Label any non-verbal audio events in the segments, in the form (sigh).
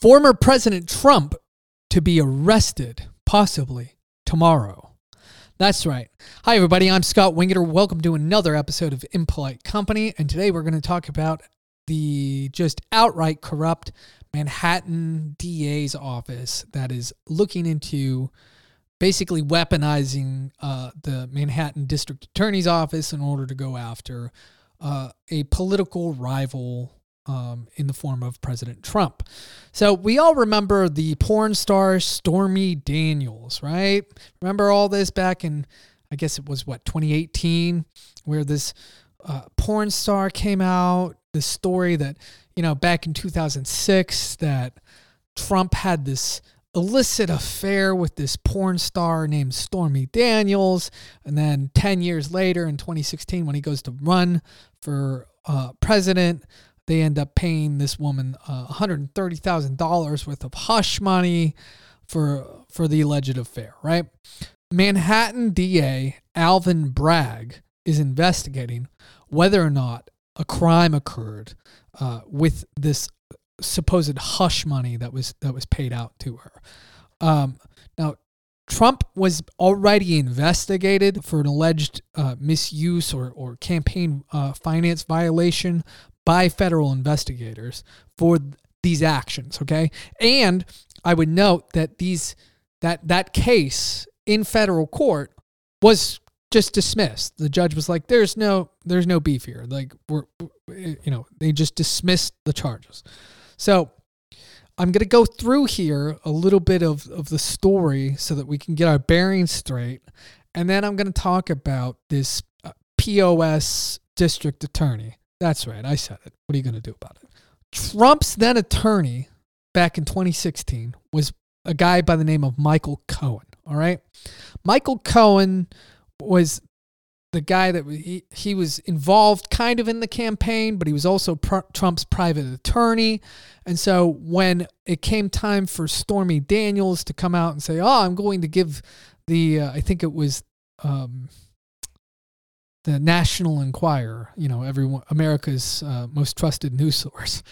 former President Trump to be arrested, possibly tomorrow. That's right. Hi, everybody. I'm Scott Wingeter. Welcome to another episode of Impolite Company. And today we're going to talk about the just outright corrupt Manhattan DA's office that is looking into basically weaponizing uh, the Manhattan District Attorney's Office in order to go after uh, a political rival um, in the form of President Trump. So we all remember the porn star Stormy Daniels, right? Remember all this back in, I guess it was what, 2018, where this uh, porn star came out, the story that, you know, back in 2006, that Trump had this illicit affair with this porn star named Stormy Daniels. And then 10 years later, in 2016, when he goes to run for uh, president, they end up paying this woman uh, $130,000 worth of hush money for for the alleged affair, right? Manhattan DA Alvin Bragg is investigating whether or not a crime occurred uh, with this supposed hush money that was that was paid out to her. Um, now, Trump was already investigated for an alleged uh, misuse or, or campaign uh, finance violation by federal investigators for these actions. Okay, and I would note that these that that case in federal court was just dismissed. The judge was like, "There's no there's no beef here. Like we're you know they just dismissed the charges." So I'm going to go through here a little bit of, of the story so that we can get our bearings straight. And then I'm going to talk about this uh, POS district attorney that's right. I said it. What are you going to do about it? Trump's then attorney back in 2016 was a guy by the name of Michael Cohen. All right. Michael Cohen was the guy that he, he was involved kind of in the campaign, but he was also pr- Trump's private attorney. And so when it came time for Stormy Daniels to come out and say, "Oh, I'm going to give the," uh, I think it was um, the National Enquirer, you know, everyone America's uh, most trusted news source.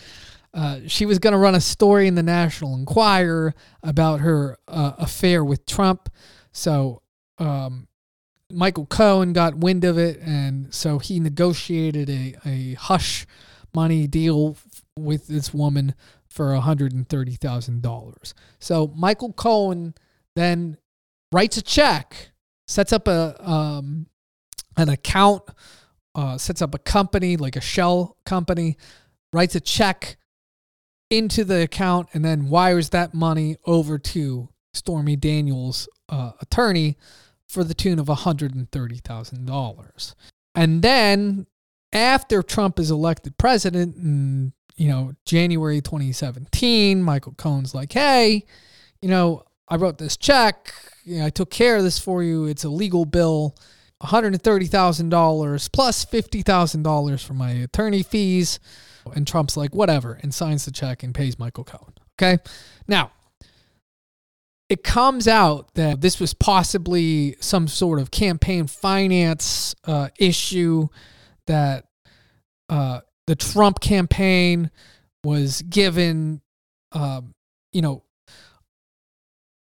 Uh, she was going to run a story in the National Enquirer about her uh, affair with Trump. So um, Michael Cohen got wind of it, and so he negotiated a, a hush money deal with this woman for $130,000. So Michael Cohen then writes a check, sets up a um, an account, uh, sets up a company like a shell company, writes a check into the account, and then wires that money over to Stormy Daniels' uh, attorney for the tune of $130,000. And then after Trump is elected president in, you know, January 2017, Michael Cohen's like, hey, you know, I wrote this check. You know, I took care of this for you. It's a legal bill. $130,000 plus $50,000 for my attorney fees. And Trump's like, whatever, and signs the check and pays Michael Cohen. Okay. Now, it comes out that this was possibly some sort of campaign finance uh, issue that uh, the Trump campaign was given, um, you know,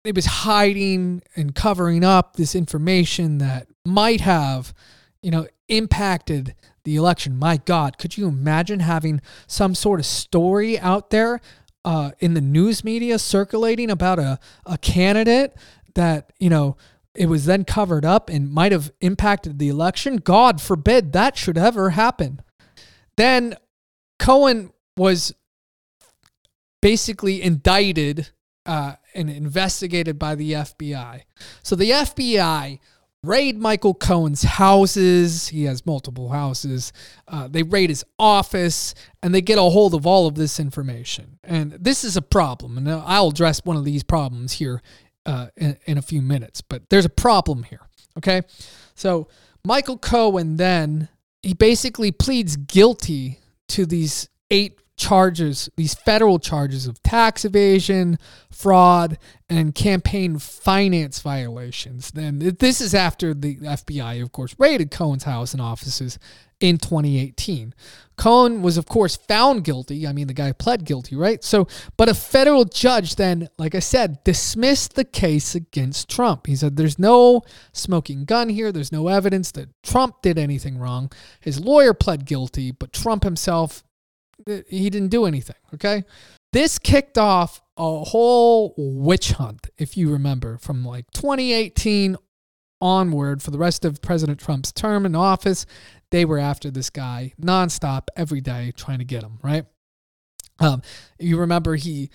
it was hiding and covering up this information that might have, you know, impacted the election. My God, could you imagine having some sort of story out there uh, in the news media circulating about a, a candidate that, you know, it was then covered up and might have impacted the election? God forbid that should ever happen. Then Cohen was basically indicted uh, and investigated by the FBI. So the FBI raid Michael Cohen's houses. He has multiple houses. Uh, they raid his office and they get a hold of all of this information. And this is a problem. And I'll address one of these problems here uh, in, in a few minutes. But there's a problem here. Okay. So Michael Cohen then, he basically pleads guilty to these eight charges, these federal charges of tax evasion, fraud, and campaign finance violations. Then this is after the FBI, of course, raided Cohen's house and offices in 2018. Cohen was, of course, found guilty. I mean, the guy pled guilty, right? So, but a federal judge then, like I said, dismissed the case against Trump. He said there's no smoking gun here. There's no evidence that Trump did anything wrong. His lawyer pled guilty, but Trump himself he didn't do anything. Okay. This kicked off a whole witch hunt, if you remember, from like 2018 onward for the rest of President Trump's term in office. They were after this guy nonstop every day trying to get him, right? Um, you remember he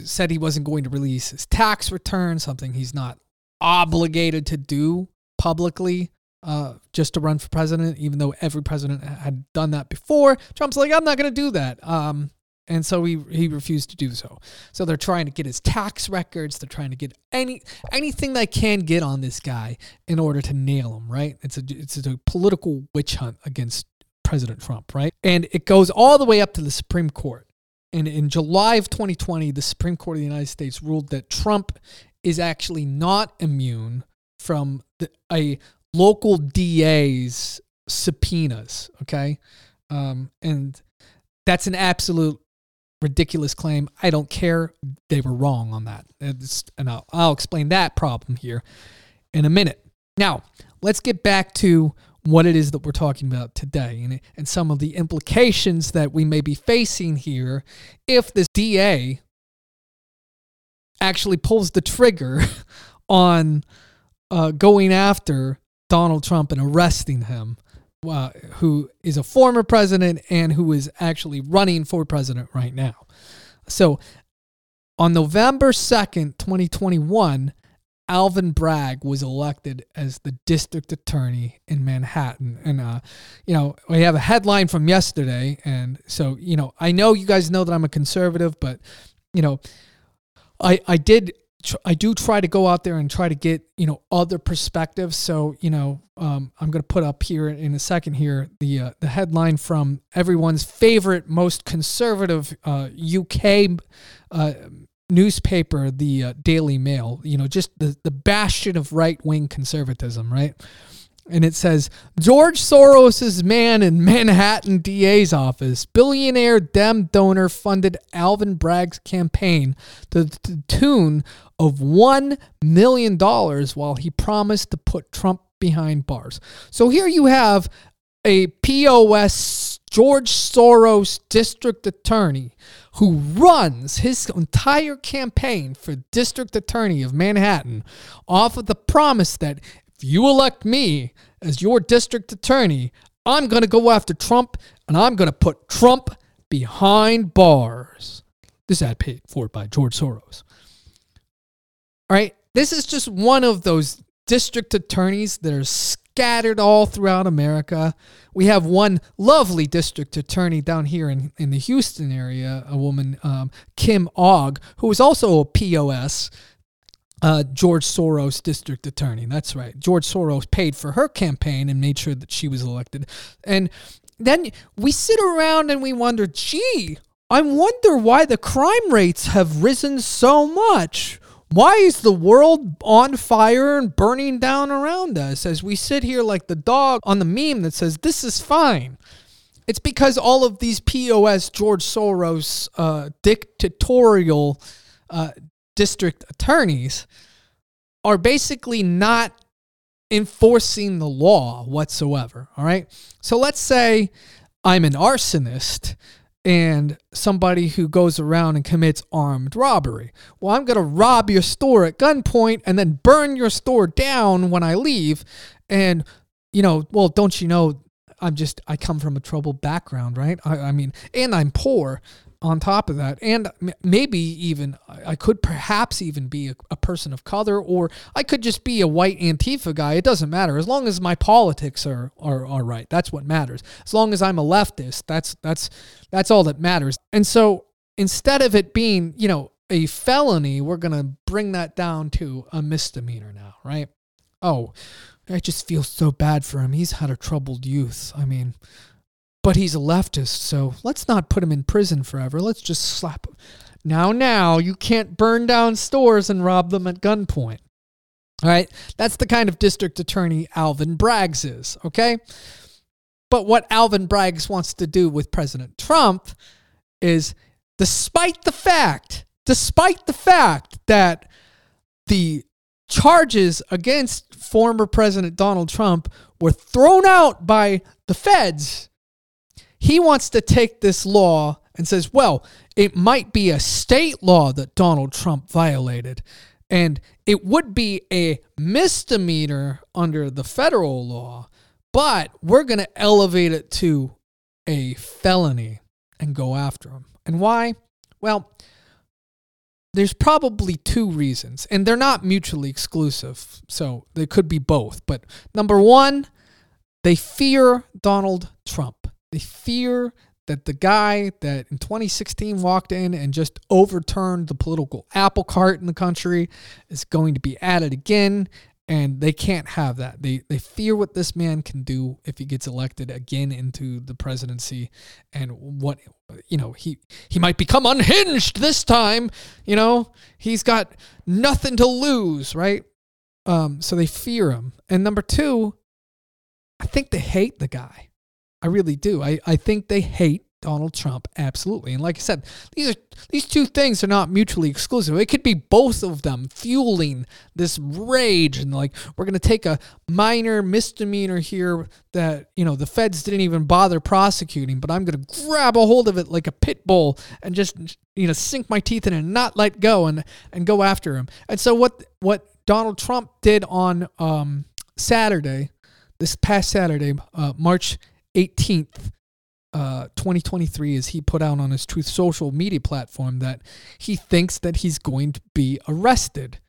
said he wasn't going to release his tax return, something he's not obligated to do publicly uh, just to run for president, even though every president had done that before. Trump's like, I'm not going to do that. Um, and so he he refused to do so. So they're trying to get his tax records. They're trying to get any anything they can get on this guy in order to nail him. Right? It's a it's a political witch hunt against President Trump. Right? And it goes all the way up to the Supreme Court. And in July of 2020, the Supreme Court of the United States ruled that Trump is actually not immune from the, a local DA's subpoenas. Okay. Um, and that's an absolute ridiculous claim. I don't care. They were wrong on that. It's, and I'll, I'll explain that problem here in a minute. Now, let's get back to what it is that we're talking about today and, and some of the implications that we may be facing here if this DA actually pulls the trigger (laughs) on uh, going after Donald Trump and arresting him, uh, who is a former president and who is actually running for president right now. So on November 2nd, 2021, Alvin Bragg was elected as the district attorney in Manhattan. And, uh, you know, we have a headline from yesterday. And so, you know, I know you guys know that I'm a conservative, but, you know, I, I did I do try to go out there and try to get you know other perspectives. So you know, um, I'm going to put up here in a second here the uh, the headline from everyone's favorite, most conservative uh, UK uh, newspaper, the uh, Daily Mail. You know, just the the bastion of right wing conservatism, right? And it says George Soros's man in Manhattan DA's office, billionaire Dem donor funded Alvin Bragg's campaign to the tune of $1 million while he promised to put Trump behind bars. So here you have a POS George Soros district attorney who runs his entire campaign for district attorney of Manhattan off of the promise that if you elect me as your district attorney, I'm going to go after Trump and I'm going to put Trump behind bars. This ad paid for by George Soros. All right. This is just one of those district attorneys that are scattered all throughout America. We have one lovely district attorney down here in, in the Houston area, a woman, um, Kim Ogg, who is also a POS, uh, George Soros district attorney. That's right. George Soros paid for her campaign and made sure that she was elected. And then we sit around and we wonder, gee, I wonder why the crime rates have risen so much. Why is the world on fire and burning down around us as we sit here like the dog on the meme that says, This is fine? It's because all of these POS George Soros uh, dictatorial uh, district attorneys are basically not enforcing the law whatsoever. All right. So let's say I'm an arsonist and somebody who goes around and commits armed robbery. Well, I'm going to rob your store at gunpoint and then burn your store down when I leave. And, you know, well, don't you know, I'm just, I come from a troubled background, right? I, I mean, and I'm poor on top of that, and maybe even I could perhaps even be a, a, person of color, or I could just be a white Antifa guy. It doesn't matter as long as my politics are are, are right. That's what matters. As long as I'm a leftist, that's that's that's all that matters. And so instead of it being you know a felony, we're gonna bring that down to a misdemeanor now, right? Oh, I just feel so bad for him. He's had a troubled youth. I mean, but he's a leftist, so let's not put him in prison forever. Let's just slap him. Now, now, you can't burn down stores and rob them at gunpoint. All right. That's the kind of district attorney Alvin Braggs is. Okay. But what Alvin Braggs wants to do with President Trump is, despite the fact, despite the fact that the charges against former President Donald Trump were thrown out by the feds, he wants to take this law and says, well, it might be a state law that Donald Trump violated. And it would be a misdemeanor under the federal law, but we're going to elevate it to a felony and go after him. And why? Well, there's probably two reasons, and they're not mutually exclusive. So they could be both. But number one, they fear Donald Trump. They fear that the guy that in 2016 walked in and just overturned the political apple cart in the country is going to be at it again and they can't have that. They they fear what this man can do if he gets elected again into the presidency and what you know, he he might become unhinged this time, you know. He's got nothing to lose, right? Um so they fear him. And number 2, I think they hate the guy. I really do. I, I think they hate Donald Trump absolutely. And like I said, these are these two things are not mutually exclusive. It could be both of them fueling this rage and like we're going to take a minor misdemeanor here that, you know, the feds didn't even bother prosecuting, but I'm going to grab a hold of it like a pit bull and just you know, sink my teeth in it and not let go and and go after him. And so what what Donald Trump did on um Saturday, this past Saturday, uh, March 18th, uh, 2023 is he put out on his Truth Social media platform that he thinks that he's going to be arrested.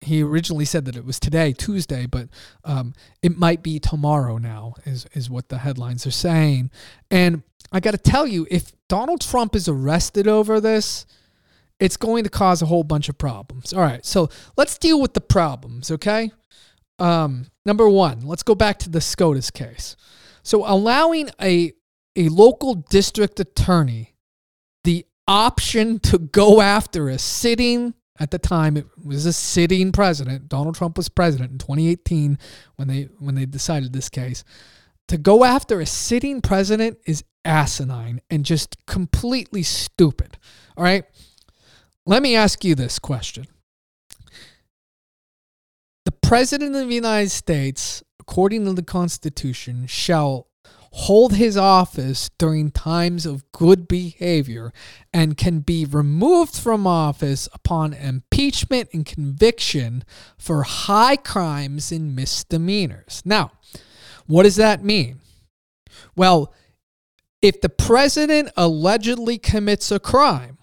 He originally said that it was today, Tuesday, but um, it might be tomorrow now, is, is what the headlines are saying. And I got to tell you, if Donald Trump is arrested over this, it's going to cause a whole bunch of problems. All right, so let's deal with the problems, okay? Um, number one, let's go back to the SCOTUS case. So allowing a a local district attorney the option to go after a sitting at the time it was a sitting president donald trump was president in 2018 when they when they decided this case. To go after a sitting president is asinine and just completely stupid all right? Let me ask you this question. The president of the united states according to the constitution shall hold his office during times of good behavior and can be removed from office upon impeachment and conviction for high crimes and misdemeanors. Now, what does that mean? Well, if the president allegedly commits a crime,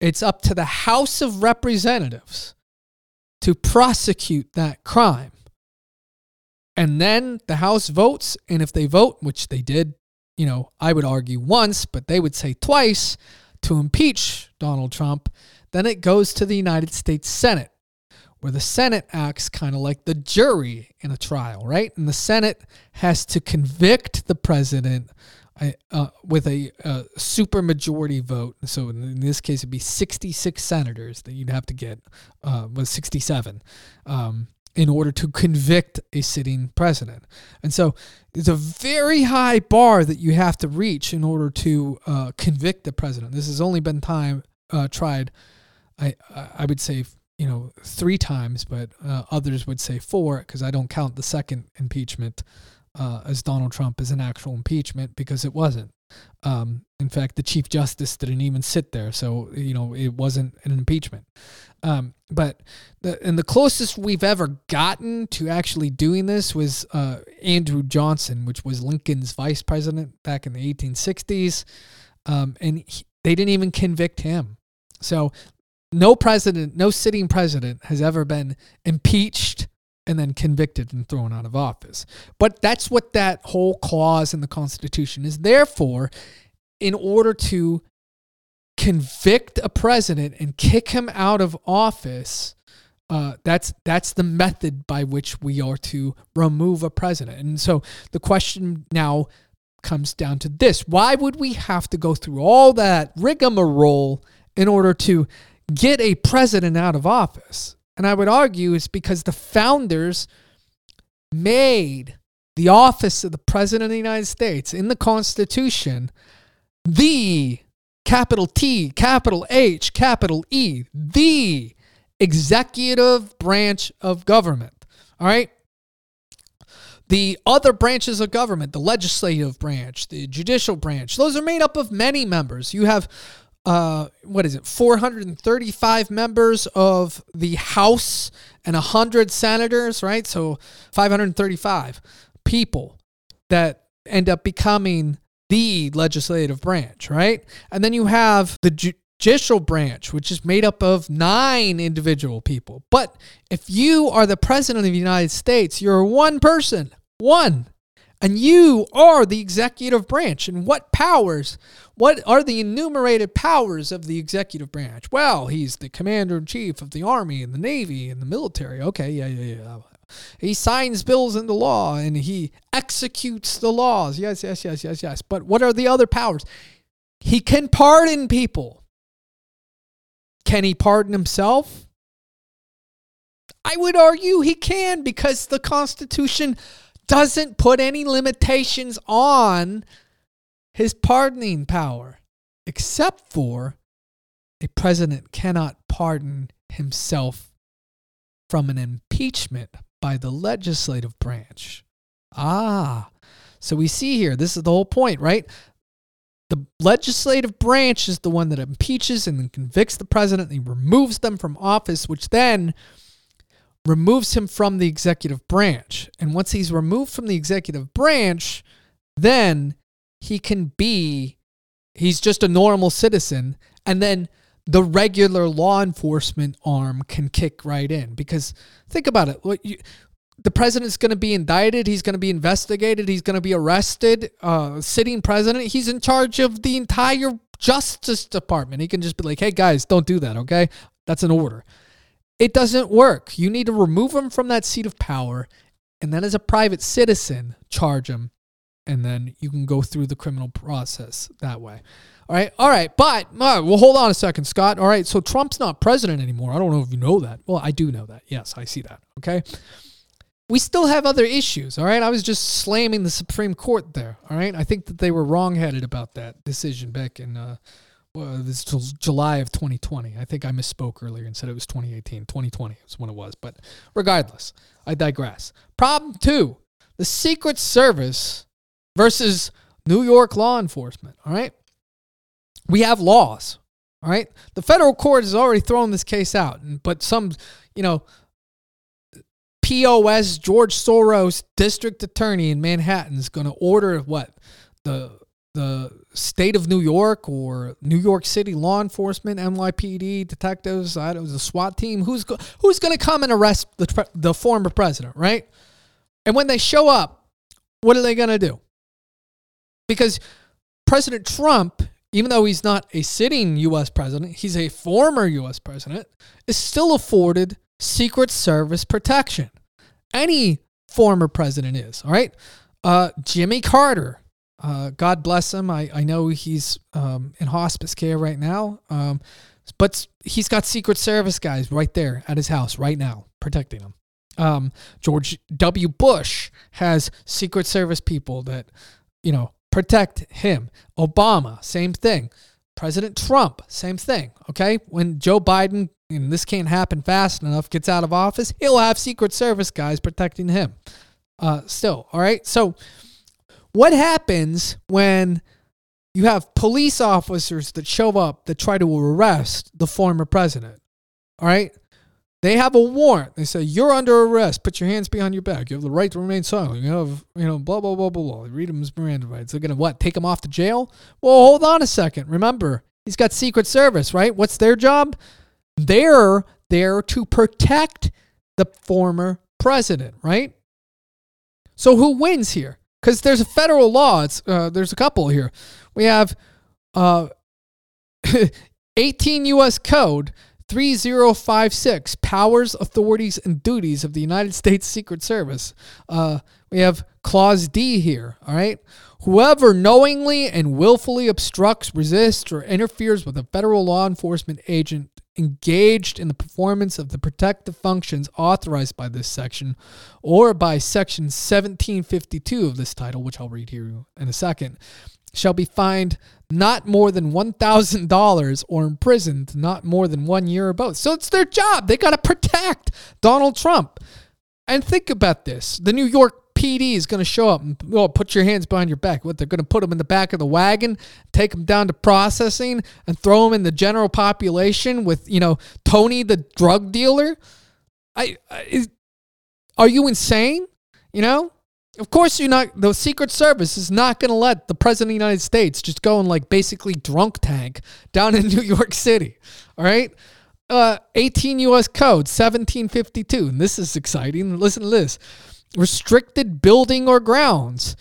it's up to the House of Representatives to prosecute that crime. And then the House votes, and if they vote, which they did, you know, I would argue once, but they would say twice to impeach Donald Trump, then it goes to the United States Senate, where the Senate acts kind of like the jury in a trial, right? And the Senate has to convict the president uh, with a, a supermajority vote. So in this case, it'd be 66 senators that you'd have to get, uh, was 67. Um, in order to convict a sitting president. And so it's a very high bar that you have to reach in order to uh, convict the president. This has only been time uh, tried, I I would say you know three times, but uh, others would say four because I don't count the second impeachment uh, as Donald Trump as an actual impeachment because it wasn't. Um, in fact, the Chief Justice didn't even sit there, so you know it wasn't an impeachment. Um, but the and the closest we've ever gotten to actually doing this was uh, Andrew Johnson, which was Lincoln's vice president back in the 1860s, um, and he, they didn't even convict him. So no president, no sitting president has ever been impeached and then convicted and thrown out of office. But that's what that whole clause in the Constitution is there for in order to convict a president and kick him out of office. Uh, that's that's the method by which we are to remove a president. And so the question now comes down to this why would we have to go through all that rigmarole in order to get a president out of office? And I would argue it's because the founders made the office of the President of the United States in the Constitution the capital T, capital H, capital E, the executive branch of government. All right. The other branches of government, the legislative branch, the judicial branch, those are made up of many members. You have, uh, what is it, 435 members of the House and 100 senators, right? So 535 people that end up becoming the legislative branch, right? And then you have the judicial branch, which is made up of nine individual people. But if you are the president of the United States, you're one person, one. And you are the executive branch. And what powers, what are the enumerated powers of the executive branch? Well, he's the commander in chief of the army and the navy and the military. Okay, yeah, yeah, yeah. He signs bills into law and he executes the laws. Yes, yes, yes, yes, yes. But what are the other powers? He can pardon people. Can he pardon himself? I would argue he can because the Constitution doesn't put any limitations on his pardoning power, except for a president cannot pardon himself from an impeachment by the legislative branch. Ah, so we see here, this is the whole point, right? The legislative branch is the one that impeaches and convicts the president and he removes them from office, which then removes him from the executive branch. And once he's removed from the executive branch, then he can be, he's just a normal citizen. And then the regular law enforcement arm can kick right in. Because think about it. What you, the president's going to be indicted. He's going to be investigated. He's going to be arrested. Uh, sitting president, he's in charge of the entire Justice Department. He can just be like, hey, guys, don't do that, okay? That's an order. It doesn't work. You need to remove him from that seat of power and then, as a private citizen, charge him. And then you can go through the criminal process that way. All right. All right. But, all right, well, hold on a second, Scott. All right. So Trump's not president anymore. I don't know if you know that. Well, I do know that. Yes, I see that. Okay we still have other issues. All right. I was just slamming the Supreme Court there. All right. I think that they were wrongheaded about that decision back in uh, well, this July of 2020. I think I misspoke earlier and said it was 2018. 2020 is when it was. But regardless, I digress. Problem two the Secret Service versus New York law enforcement. All right. We have laws. All right. The federal court has already thrown this case out, but some, you know, POS George Soros district attorney in Manhattan is going to order what the the state of New York or New York City law enforcement, NYPD detectives, I don't the SWAT team, who's go, who's going to come and arrest the the former president, right? And when they show up, what are they going to do? Because President Trump, even though he's not a sitting U.S. president, he's a former U.S. president, is still afforded Secret Service protection. Any former president is, all right? Uh, Jimmy Carter, uh, God bless him. I, I know he's um, in hospice care right now, um, but he's got Secret Service guys right there at his house right now protecting him. Um, George W. Bush has Secret Service people that, you know, protect him. Obama, same thing. President Trump, same thing. Okay. When Joe Biden, and this can't happen fast enough, gets out of office, he'll have Secret Service guys protecting him. Uh, still. All right. So, what happens when you have police officers that show up that try to arrest the former president? All right. They have a warrant. They say, You're under arrest. Put your hands behind your back. You have the right to remain silent. You have, you know, blah, blah, blah, blah, blah. Read them as Miranda rights. They're going to what? Take him off to jail? Well, hold on a second. Remember, he's got Secret Service, right? What's their job? They're there to protect the former president, right? So who wins here? Because there's a federal law. It's uh, there's a couple here. We have uh, (laughs) 18 U.S. Code 3056 Powers, Authorities, and Duties of the United States Secret Service. Uh, we we have clause D here, all right? Whoever knowingly and willfully obstructs, resists, or interferes with a federal law enforcement agent engaged in the performance of the protective functions authorized by this section or by section 1752 of this title, which I'll read here in a second, shall be fined not more than $1,000 or imprisoned not more than one year or both. So it's their job. They got to protect Donald Trump. And think about this the New York PD is going to show up and oh, put your hands behind your back. What they're going to put them in the back of the wagon, take them down to processing, and throw them in the general population with you know Tony the drug dealer. I, I is, are you insane? You know, of course you're not. The Secret Service is not going to let the president of the United States just go and like basically drunk tank down in (laughs) New York City. All right. Uh, 18 U.S. Code 1752. And this is exciting. Listen to this restricted building or grounds.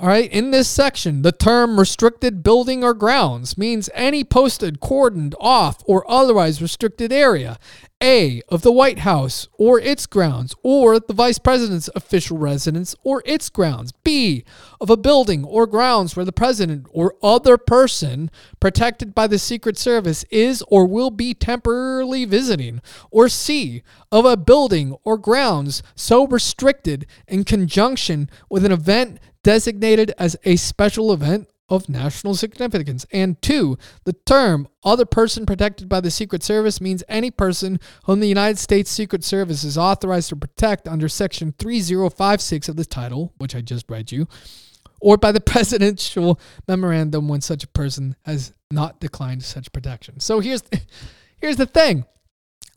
All right, in this section, the term restricted building or grounds means any posted, cordoned off, or otherwise restricted area. A, of the White House or its grounds, or the Vice President's official residence or its grounds. B, of a building or grounds where the President or other person protected by the Secret Service is or will be temporarily visiting. Or C, of a building or grounds so restricted in conjunction with an event designated as a special event of national significance. And two, the term other person protected by the Secret Service means any person whom the United States Secret Service is authorized to protect under Section 3056 of the title, which I just read you, or by the (laughs) presidential memorandum when such a person has not declined such protection. So here's (laughs) here's the thing.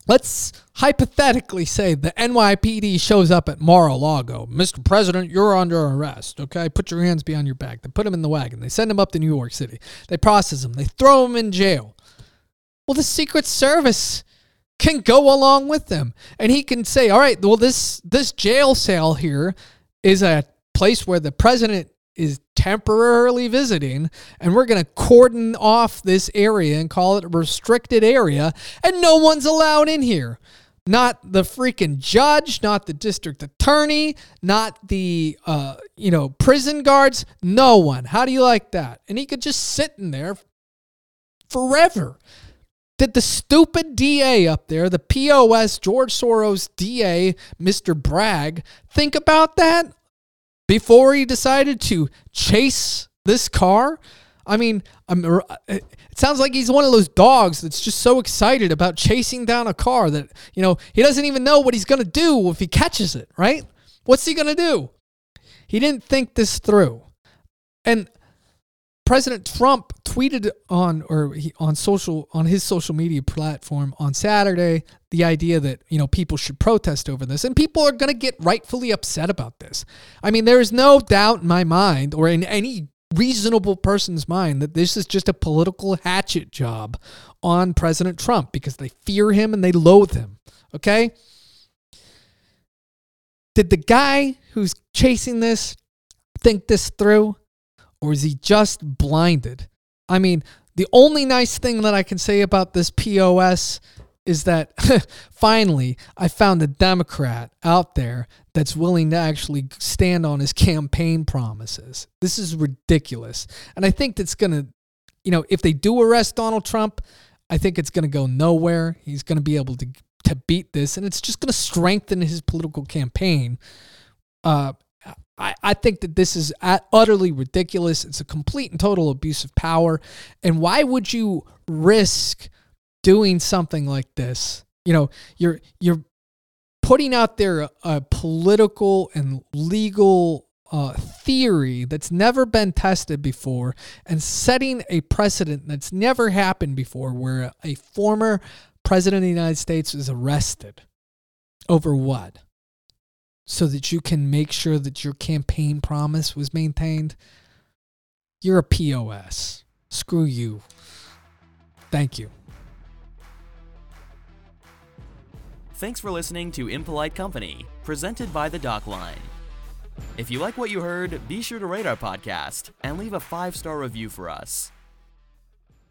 Let's hypothetically say the NYPD shows up at Mar-a-Lago. Mr. President, you're under arrest. Okay, put your hands behind your back. They put him in the wagon. They send him up to New York City. They process him. They throw him in jail. Well, the Secret Service can go along with them, and he can say, "All right, well, this this jail cell here is a place where the president is temporarily visiting and we're going to cordon off this area and call it a restricted area and no one's allowed in here not the freaking judge not the district attorney not the uh, you know prison guards no one how do you like that and he could just sit in there forever did the stupid DA up there, the POS George Soros DA, Mr. Bragg, think about that? Before he decided to chase this car. I mean, I'm, uh, it sounds like he's one of those dogs that's just so excited about chasing down a car that, you know, he doesn't even know what he's going to do if he catches it, right? What's he going to do? He didn't think this through. And President Trump tweeted on or he, on social on his social media platform on Saturday the idea that you know people should protest over this and people are going to get rightfully upset about this. I mean there is no doubt in my mind or in any reasonable person's mind that this is just a political hatchet job on President Trump because they fear him and they loathe him. Okay? Did the guy who's chasing this think this through? Or is he just blinded? I mean, the only nice thing that I can say about this POS is that (laughs) finally I found a Democrat out there that's willing to actually stand on his campaign promises. This is ridiculous. And I think that's going to, you know, if they do arrest Donald Trump, I think it's going to go nowhere. He's going to be able to to beat this and it's just going to strengthen his political campaign. Uh, I, I think that this is utterly ridiculous. It's a complete and total abuse of power. And why would you risk doing something like this? You know, you're you're putting out there a, a political and legal uh, theory that's never been tested before and setting a precedent that's never happened before where a former president of the United States is arrested over what? So that you can make sure that your campaign promise was maintained, you're a POS. Screw you. Thank you. Thanks for listening to Impolite Company, presented by The Doc Line. If you like what you heard, be sure to rate our podcast and leave a five star review for us.